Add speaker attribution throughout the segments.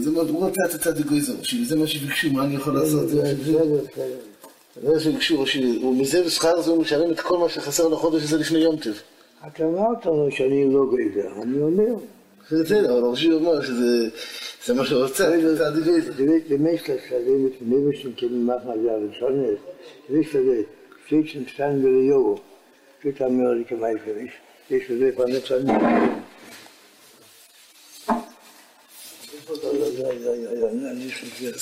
Speaker 1: זה מאוד, רוצה את הצדיק גויזר, זה מה שביקשו, מה אני יכול לעשות? זה מה שביקשו, ומזה בשכר זה הוא משלם את כל מה שחסר לחודש הזה לפני יום טב.
Speaker 2: אתה אמרת לו שאני לא גויזר, אני אומר.
Speaker 1: בסדר, אבל ראשי אומר שזה מה שרוצה, צדיק גויזר.
Speaker 2: Gemächlich mit dem Südamerika mal für mich. Ich will von nicht sein. Ja, ja, ja, ja, ja, nicht so viel.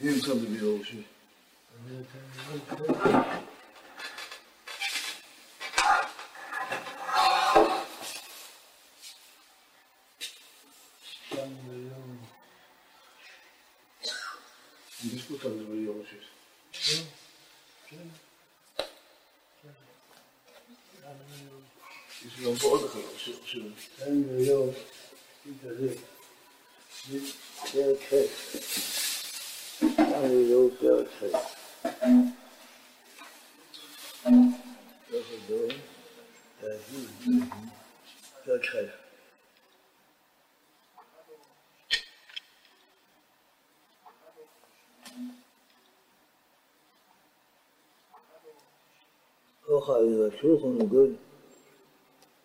Speaker 1: Hier ist aber wieder raus.
Speaker 2: Dann, äh,
Speaker 1: Het jongetjes?
Speaker 2: Ja.
Speaker 1: Is er dan beoordeling of zo?
Speaker 2: En de jongen, niet dat ik. Niet veel. En de jongen veel gek. Dat is het doel. Dat is het doel. אוכל השולחן גוד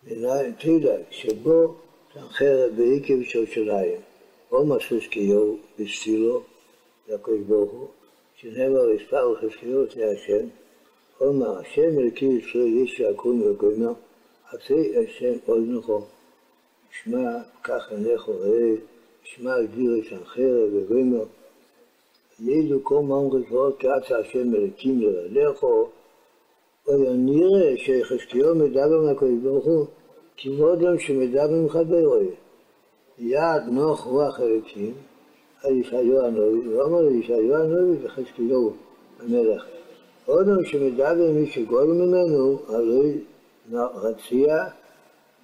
Speaker 2: בעיניי תדע שבו תאחר בעקב שושליים או מחזקיהו בספילו לקדוש ברוך הוא שנאמר מספר חזקיהו לפני השם אומר השם אלוקי ישראל יש יקום וגומר עשה השם אוזנכו שמע קח עיניך ראה שמע דיר את החרב וגומר ידעו כל ממחת ועוד כעצה השם אלוקים לרעך נראה שיחזקיהו מדבר מהקדוש ברוך הוא כבודם שמדבר מחברו. יד נוח רוח אלוקים על ישעיהו הנביא, ואומר לישעיהו הנביא וחזקיהו המלך. אודם שמדבר מי שגול ממנו, הרי רציע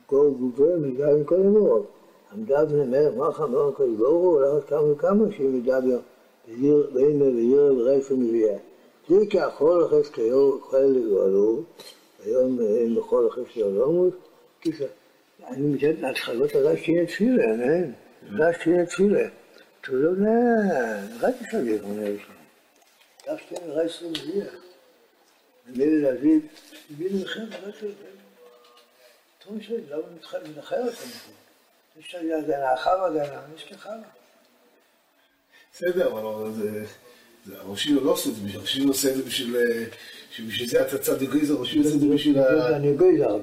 Speaker 2: גול גובר מדבר כל המורות. עמדה בני מלך מלך המלך הקדוש ברוך הוא, הולכת כמה וכמה שמדבר בעימה ועיר ורפא מביאה. תיקח כל חזקיהו חל לגואלו, היום אין בכל חזקיהו לא מות, כיסא. אני מתאר להתחלות על שיהיה תפילה, אין? זה שיהיה תפילה. תודה, רק שווה, אומר לך. כך שתהיה נראה עשרים מביאה. ומילא להביא, הביא לכם, רק שווה. תום שלי, למה מנחר אותם? יש לי הגנה, חווה הגנה, יש כחווה.
Speaker 1: בסדר, אבל זה... ראשי לא עושה את זה, ראשי עושה את זה בשביל... שבשביל זה אתה צדיק גויזר, ראשי עושה את זה בשביל ה...
Speaker 2: אני גויזר,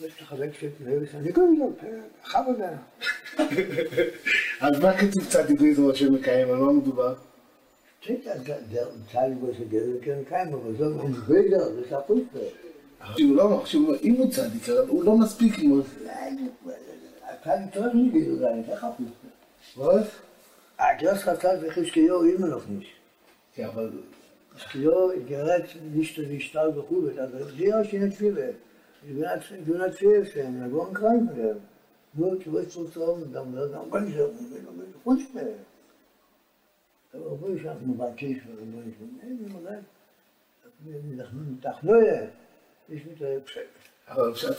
Speaker 2: יש לך חלק של אני גויזר, חווה
Speaker 1: אז מה כתוב צדיק גויזר השם מקיים, על מה מדובר?
Speaker 2: כן
Speaker 1: הוא לא, אם הוא צדיק, הוא לא מספיק.
Speaker 2: צדיק טוב גויזר, זה אני
Speaker 1: Was?
Speaker 2: Ah, Gios hat halt, wie ich Gios immer noch nicht.
Speaker 1: Ja, aber du.
Speaker 2: Das Gios gerät nicht so wie Stahl gehobet, aber sie hat sie nicht viele. Ich bin halt, ich bin halt viel für ihn, krank für. Nur, ich weiß, was zu haben, dann wird man ganz sehr gut, wenn man sich mehr. Aber wo ich auch nur bei Tisch war, wo ich bin, nein, ich bin halt, ich ich bin halt, ich bin halt, ich bin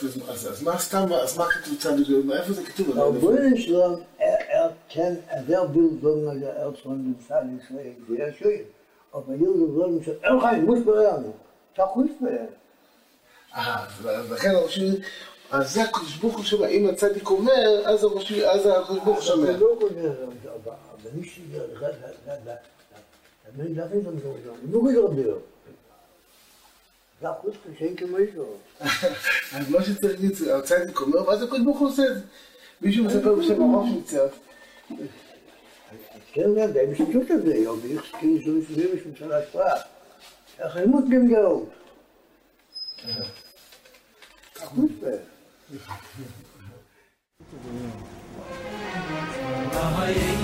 Speaker 1: das mal, Was machst du dann, machst du dann, als machst du dann, als machst du dann, machst du machst du machst du machst du machst du machst du
Speaker 2: machst du machst du machst du wie man sagt, ich bin ich bin der Pschekt. אבל אז מה סתם, אז מה כתוב צדיק גויזר? איפה זה כתוב? רבונו שלום, er kennt, er will sagen, er von dem Psalm Israel, sehr schön. Aber Jürgen sagen, er kann, muss belernen. אתה חוץ מהם.
Speaker 1: אה, לכן הראשי, אז זה הקדוש ברוך הוא שומע, אם הצדיק אומר, אז הקדוש ברוך הוא שומע. זה
Speaker 2: לא אומר, אבל מי שיהיה, אני דחי את שלו, אני לא גדול. זה החוץ כשאין כמו אישו.
Speaker 1: אז מה שצריך הצדיק אומר, ואז הקדוש ברוך הוא עושה את זה. מישהו מספר בשם הרב שמצא.
Speaker 2: Kinder, der ist tut das nicht, ob ich es kenne, so ist es nämlich mit seiner Sprache. Ach, er muss gehen, Ach, gut, Ach, gut, Ach, gut,
Speaker 3: Ach, gut,